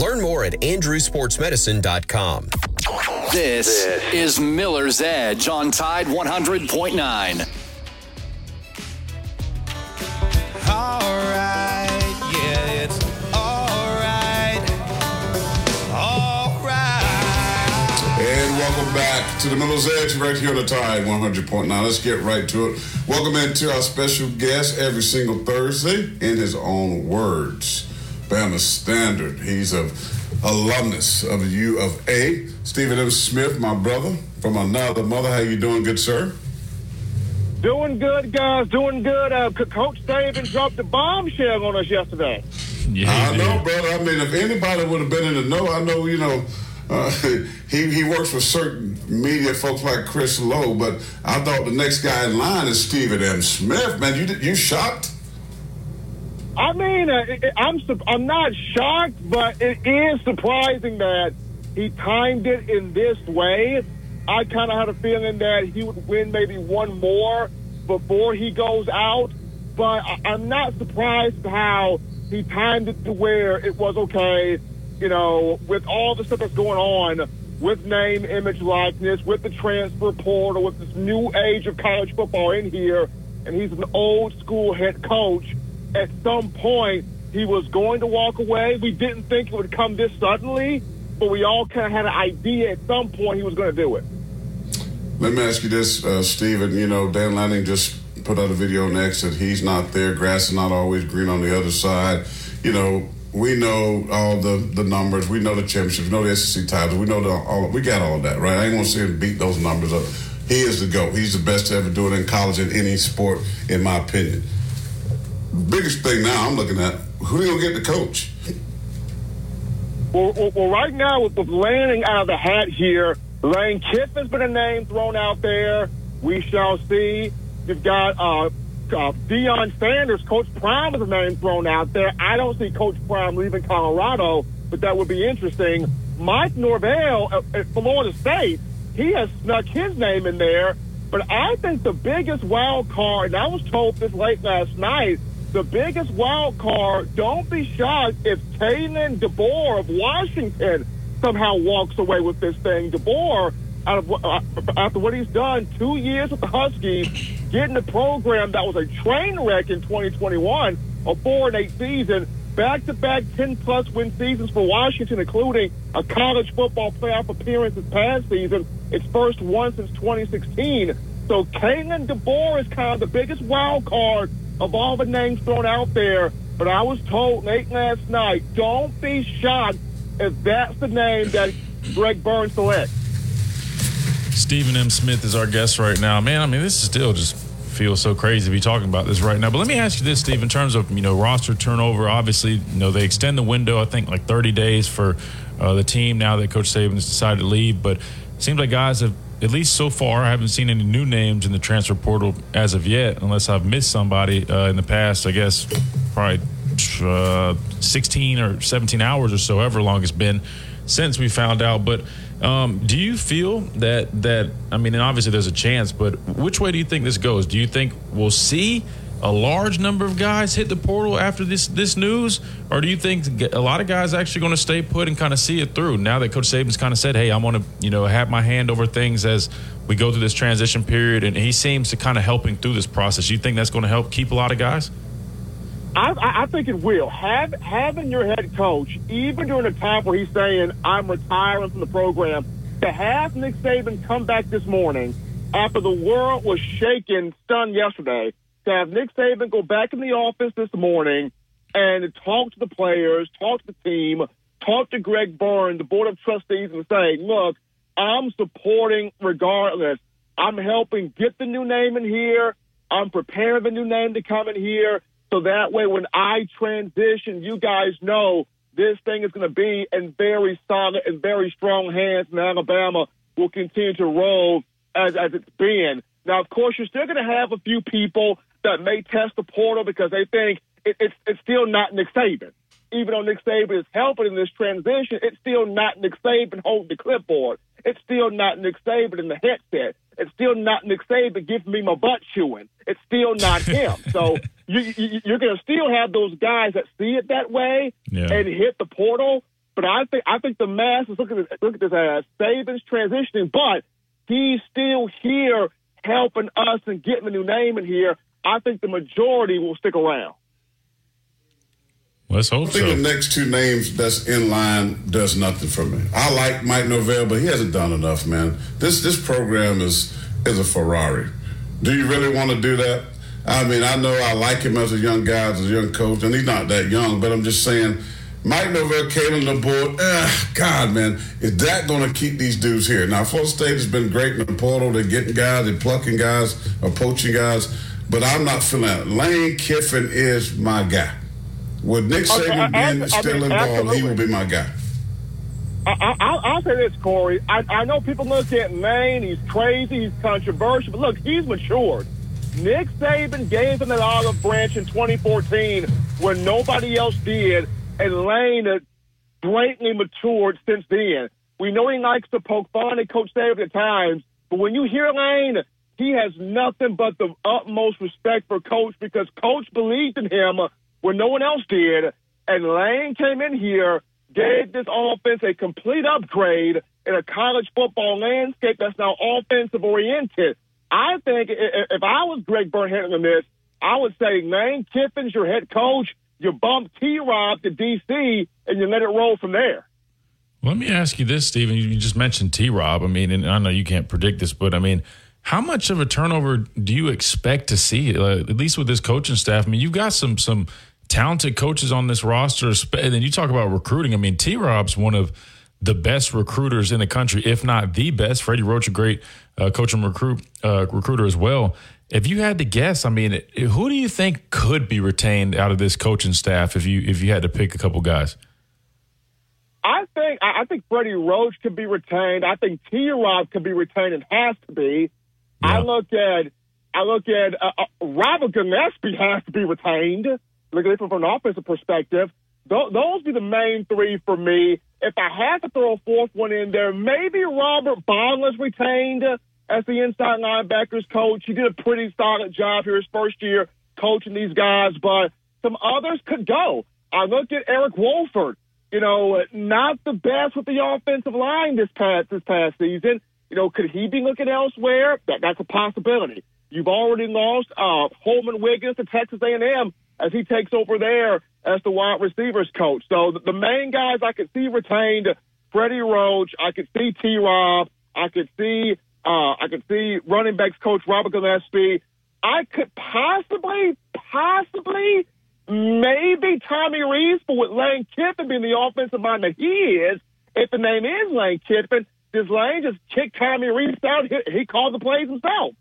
Learn more at andrewsportsmedicine.com. This, this is Miller's Edge on Tide 100.9. All right, yeah, it's all right. All right. And welcome back to the Miller's Edge right here on the Tide 100.9. Let's get right to it. Welcome into our special guest every single Thursday in his own words. Bama Standard. He's a alumnus of U of A. Stephen M. Smith, my brother from another mother. How you doing, good sir? Doing good, guys. Doing good. Uh, Coach Saban dropped a bombshell on us yesterday. Yeah, I know, brother. I mean, if anybody would have been in the know, I know, you know, uh, he, he works for certain media folks like Chris Low, but I thought the next guy in line is Stephen M. Smith. Man, you you shocked? I mean, uh, I'm I'm not shocked, but it is surprising that he timed it in this way. I kind of had a feeling that he would win maybe one more before he goes out, but I'm not surprised how he timed it to where it was okay. You know, with all the stuff that's going on with name, image, likeness, with the transfer portal, with this new age of college football in here, and he's an old school head coach at some point he was going to walk away. We didn't think it would come this suddenly, but we all kind of had an idea at some point he was going to do it. Let me ask you this, uh, Stephen. You know, Dan Lanning just put out a video next that he's not there. Grass is not always green on the other side. You know, we know all the, the numbers. We know the championships. We know the SEC titles. We know the, all. We got all that, right? I ain't gonna see him beat those numbers up. He is the GOAT. He's the best to ever do it in college in any sport, in my opinion biggest thing now I'm looking at who are you gonna get the coach? Well, well, right now with, with out of the hat here, Lane Kiffin's been a name thrown out there. We shall see. You've got uh, uh, Deion Sanders, Coach Prime is a name thrown out there. I don't see Coach Prime leaving Colorado, but that would be interesting. Mike Norvell at, at Florida State, he has snuck his name in there. But I think the biggest wild card, and I was told this late last night, the biggest wild card, don't be shocked if Kalen DeBoer of Washington somehow walks away with this thing. DeBoer, out of, uh, after what he's done, two years with the Huskies, getting a program that was a train wreck in 2021, a four and eight season, back to back 10 plus win seasons for Washington, including a college football playoff appearance this past season, its first one since 2016. So Kalen DeBoer is kind of the biggest wild card of all the names thrown out there, but I was told late last night, don't be shocked if that's the name that Greg Burns selects. Stephen M. Smith is our guest right now. Man, I mean, this is still just feels so crazy to be talking about this right now. But let me ask you this, Steve, in terms of you know roster turnover. Obviously, you know they extend the window. I think like 30 days for uh, the team now that Coach Saban has decided to leave. But it seems like guys have at least so far, I haven't seen any new names in the transfer portal as of yet, unless I've missed somebody uh, in the past. I guess probably uh, 16 or 17 hours or so, however long it's been since we found out. But um, do you feel that that I mean, obviously there's a chance, but which way do you think this goes? Do you think we'll see a large number of guys hit the portal after this this news, or do you think a lot of guys actually going to stay put and kind of see it through now that Coach Saban's kind of said, "Hey, I want to you know have my hand over things as we go through this transition period," and he seems to kind of helping through this process. You think that's going to help keep a lot of guys? I, I think it will. Have having your head coach, even during a time where he's saying, "I'm retiring from the program," to have Nick Saban come back this morning after the world was shaken, stunned yesterday to have Nick Saban go back in the office this morning and talk to the players, talk to the team, talk to Greg Byrne, the board of trustees, and say, look, I'm supporting regardless. I'm helping get the new name in here. I'm preparing the new name to come in here. So that way, when I transition, you guys know this thing is going to be in very solid and very strong hands, and Alabama will continue to roll as, as it's been. Now, of course, you're still going to have a few people that may test the portal because they think it, it's, it's still not Nick Saban. Even though Nick Saban is helping in this transition, it's still not Nick Saban holding the clipboard. It's still not Nick Saban in the headset. It's still not Nick Saban giving me my butt chewing. It's still not him. so you, you, you're going to still have those guys that see it that way Yeah. and hit the portal. But I think I think the masses look at this, look at this as Saban's transitioning, but he's still here helping us and getting a new name in here. I think the majority will stick around. Let's hope so. I think so. the next two names that's in line does nothing for me. I like Mike Norvell, but he hasn't done enough, man. This this program is is a Ferrari. Do you really want to do that? I mean, I know I like him as a young guy, as a young coach, and he's not that young, but I'm just saying, Mike Norvell came on the board. Ugh, God, man, is that going to keep these dudes here? Now, Florida State has been great in the portal. They're getting guys, they're plucking guys, or poaching guys, but I'm not feeling that. Lane Kiffin is my guy. With Nick Saban I- being I still mean, involved, he will be my guy. I, I, I'll, I'll say this, Corey. I, I know people look at Lane, he's crazy, he's controversial, but look, he's matured. Nick Saban gave him that olive branch in 2014 when nobody else did, and Lane has blatantly matured since then. We know he likes to poke fun at Coach Saban at times, but when you hear Lane, he has nothing but the utmost respect for Coach because Coach believed in him when no one else did, and Lane came in here, gave this offense a complete upgrade in a college football landscape that's now offensive oriented. I think if I was Greg Burnett in this, I would say Lane Kiffin's your head coach. You bump T Rob to DC and you let it roll from there. Let me ask you this, Stephen. You just mentioned T Rob. I mean, and I know you can't predict this, but I mean, how much of a turnover do you expect to see, uh, at least with this coaching staff? I mean, you've got some some talented coaches on this roster, and then you talk about recruiting. I mean, T Rob's one of the best recruiters in the country, if not the best. Freddie Roach, a great uh, coach and recruit uh, recruiter as well. If you had to guess, I mean, who do you think could be retained out of this coaching staff if you if you had to pick a couple guys? I think I think Freddie Roach could be retained. I think T. Rob could be retained and has to be. I look at I look at uh, uh, Robert Gillespie has to be retained. Look at it from an offensive perspective. Th- those be the main three for me. If I had to throw a fourth one in there, maybe Robert Bondler's retained as the inside linebackers coach. He did a pretty solid job here his first year coaching these guys, but some others could go. I look at Eric Wolford. You know, not the best with the offensive line this past this past season. You know, could he be looking elsewhere? That that's a possibility. You've already lost uh, Holman Wiggins to Texas A&M as he takes over there as the wide receivers coach. So the, the main guys I could see retained: Freddie Roach. I could see T. Rob. I could see uh, I could see running backs coach Robert Gillespie. I could possibly, possibly, maybe Tommy Rees, but with Lane Kiffin being the offensive mind that he is, if the name is Lane Kiffin, does Lane just kick Tommy Rees out? He, he called the plays himself.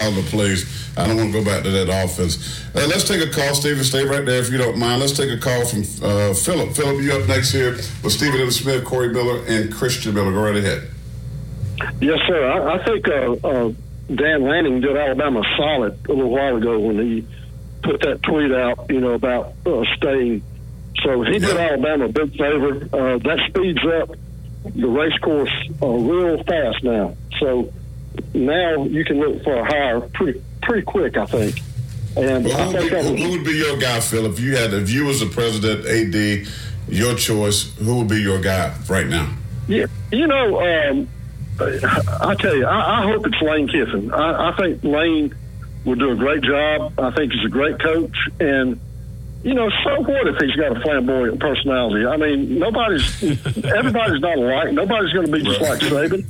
all the plays. I don't want to go back to that offense. Uh, let's take a call, Stephen. Stay right there if you don't mind. Let's take a call from uh, Philip. Philip, you up next here with Stephen M. Smith, Corey Miller, and Christian Miller. Go right ahead. Yes, sir. I, I think uh, uh, Dan Lanning did Alabama solid a little while ago when he put that tweet out, you know, about uh, staying. So he did Alabama a big favor. Uh, that speeds up the race course uh, real fast now. So now you can look for a hire pretty pretty quick, I think. And Well, I who, would think who, was, who would be your guy, Phil? If you had, if you was the president, AD, your choice, who would be your guy right now? Yeah, you know, um, I tell you, I, I hope it's Lane Kiffin. I, I think Lane will do a great job. I think he's a great coach, and you know, so what if he's got a flamboyant personality? I mean, nobody's, everybody's not alike. Nobody's going to be just like Saban.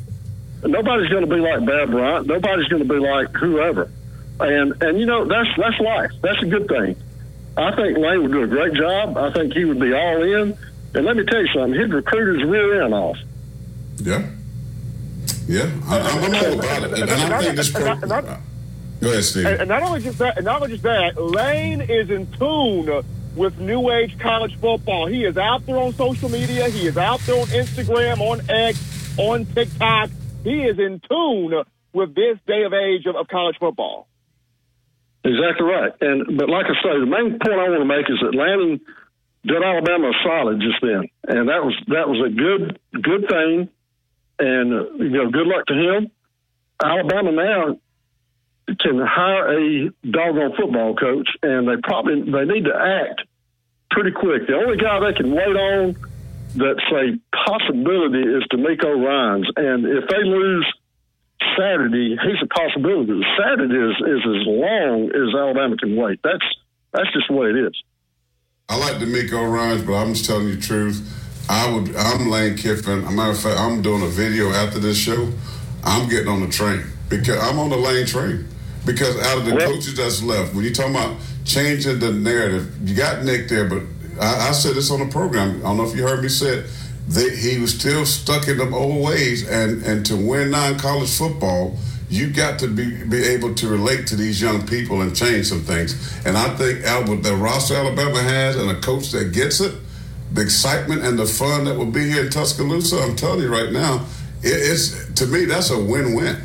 Nobody's going to be like Bear Bryant. Nobody's going to be like whoever. And and you know, that's that's life. That's a good thing. I think Lane would do a great job. I think he would be all in. And let me tell you something, he'd recruit his rear end off. Yeah. Yeah, I, I'm all about it. And, and I think this pro- Go ahead, Steve. And, and not only just that, not only just that, Lane is in tune with new age college football. He is out there on social media. He is out there on Instagram, on X, on TikTok. he is in tune with this day of age of, of college football. Exactly right. And but like I say, the main point I want to make is that Lanning did Alabama solid just then, and that was that was a good good thing. And uh, you know, good luck to him. Alabama now can hire a doggone football coach, and they probably they need to act pretty quick. The only guy they can wait on that's a possibility is DeMeco Ryans, and if they lose Saturday, he's a possibility. Saturday is, is as long as Alabama can wait. That's that's just the way it is. I like DeMeco Ryans, but I'm just telling you the truth. I would. I'm Lane Kiffin. A matter of fact, I'm doing a video after this show. I'm getting on the train because I'm on the Lane train. Because out of the coaches that's left, when you're talking about changing the narrative, you got Nick there, but I, I said this on the program. I don't know if you heard me say it. That he was still stuck in them old ways, and and to win non-college football, you got to be be able to relate to these young people and change some things. And I think Albert, with the roster Alabama has and a coach that gets it, the excitement and the fun that will be here in Tuscaloosa, I'm telling you right now, it, it's to me that's a win-win.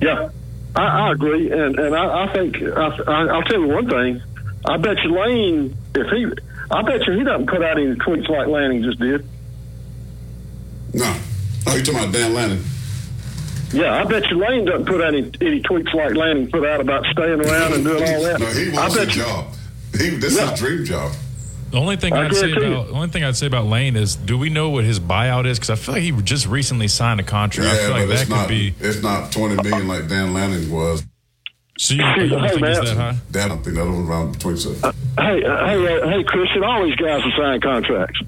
Yeah, I, I agree, and and I, I think I, I, I'll tell you one thing. I bet you Lane, if he, I bet you he doesn't put out any tweets like Lanning just did. No, oh, you talking about Dan Lanning? Yeah, I bet you Lane doesn't put out any, any tweets like Lanning put out about staying around and doing all that. No, he I wants a bet you. job. He, this is his dream job. The only thing I I'd say about the only thing I'd say about Lane is, do we know what his buyout is? Because I feel like he just recently signed a contract. I Yeah, feel like that could not. be. It's not 20 million like Dan Lanning was. So you, you don't think it's that high? That I don't think that was around between. So. Hey, uh, hey, uh, hey, Christian! All these guys are signing contracts.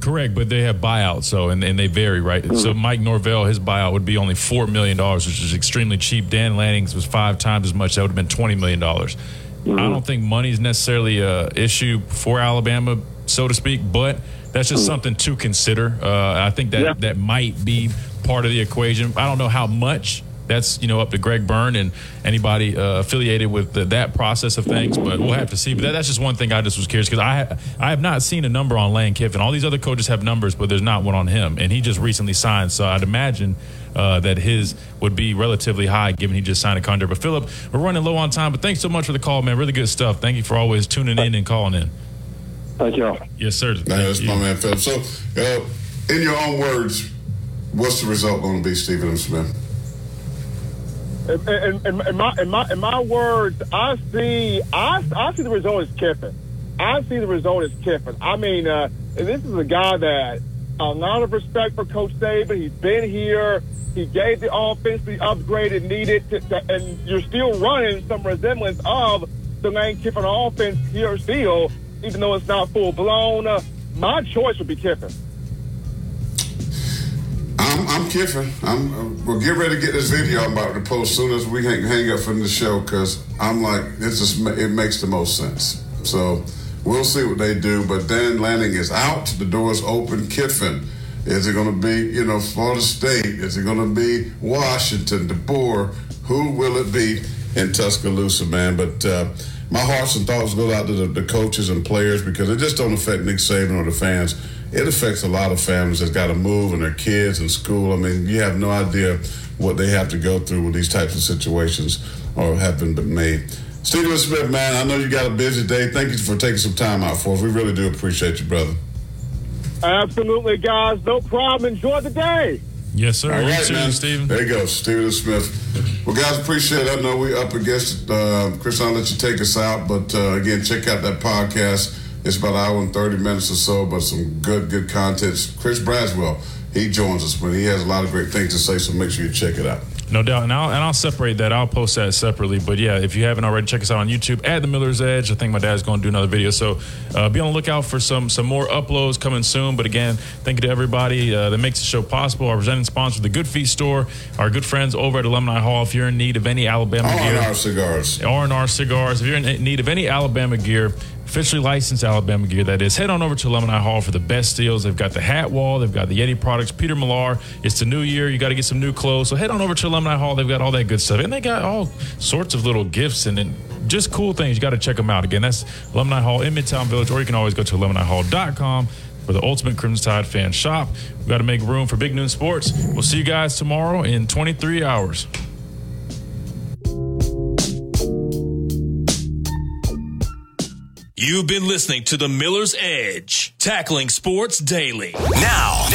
Correct, but they have buyouts, so and, and they vary, right? Mm-hmm. So Mike Norvell, his buyout would be only four million dollars, which is extremely cheap. Dan Lanning's was five times as much. That would have been twenty million dollars. Mm-hmm. I don't think money is necessarily a issue for Alabama, so to speak, but that's just something to consider. Uh, I think that Mm. Yeah. that might be part of the equation. I don't know how much. That's you know up to Greg Byrne and anybody uh, affiliated with the, that process of things, but we'll have to see. But that, that's just one thing I just was curious because I I have not seen a number on Lane Kiffin. All these other coaches have numbers, but there's not one on him, and he just recently signed. So I'd imagine uh, that his would be relatively high given he just signed a contract. But Philip, we're running low on time, but thanks so much for the call, man. Really good stuff. Thank you for always tuning in and calling in. Thank y'all. Yes, sir. Nah, that's my man Philip. So, uh, in your own words, what's the result going to be, Stephen M. Smith? In, in, in, my in my in my words, I see I, I see the result as Kiffin. I see the result as Kiffin. I mean, uh, this is a guy that a lot of respect for Coach Saban. He's been here. He gave the offense the upgrade it needed, to, to, and you're still running some resemblance of the Lane Kiffin offense here still, even though it's not full blown. Uh, my choice would be Kiffin. I'm, I'm Kiffin. I'm, we'll get ready to get this video I'm about to post as soon as we hang, hang up from the show because I'm like, this ma- it makes the most sense. So we'll see what they do. But Dan Lanning is out. The door's open. Kiffin. Is it going to be, you know, Florida State? Is it going to be Washington, DeBoer? Who will it be in Tuscaloosa, man? But uh, my hearts and thoughts go out to the, the coaches and players because it just don't affect Nick Saban or the fans. It affects a lot of families that's got to move and their kids in school. I mean, you have no idea what they have to go through with these types of situations or have been made. Stephen Smith, man, I know you got a busy day. Thank you for taking some time out for us. We really do appreciate you, brother. Absolutely, guys. No problem. Enjoy the day. Yes, sir. All You right, too, man. Stephen. There you go, Stephen Smith. Well, guys, appreciate it. I know we're up against it. Uh, Chris, I'll let you take us out. But uh, again, check out that podcast. It's about an hour and 30 minutes or so, but some good, good content. Chris Braswell, he joins us, but he has a lot of great things to say, so make sure you check it out. No doubt, and I'll and I'll separate that. I'll post that separately. But yeah, if you haven't already, check us out on YouTube at the Miller's Edge. I think my dad's going to do another video, so uh, be on the lookout for some some more uploads coming soon. But again, thank you to everybody uh, that makes the show possible. Our presenting sponsor, the Good Feet Store, our good friends over at Alumni Hall. If you're in need of any Alabama gear, R&R Cigars. R&R Cigars. If you're in need of any Alabama gear, officially licensed Alabama gear, that is. Head on over to Alumni Hall for the best deals. They've got the hat wall, they've got the Yeti products. Peter Millar, it's the new year. You got to get some new clothes. So head on over to Alumni Hall. They've got all that good stuff. And they got all sorts of little gifts and, and just cool things. You got to check them out. Again, that's Alumni Hall in Midtown Village, or you can always go to alumnihall.com for the ultimate Crimson Tide fan shop. We've got to make room for Big Noon Sports. We'll see you guys tomorrow in 23 hours. You've been listening to The Miller's Edge, tackling sports daily. Now,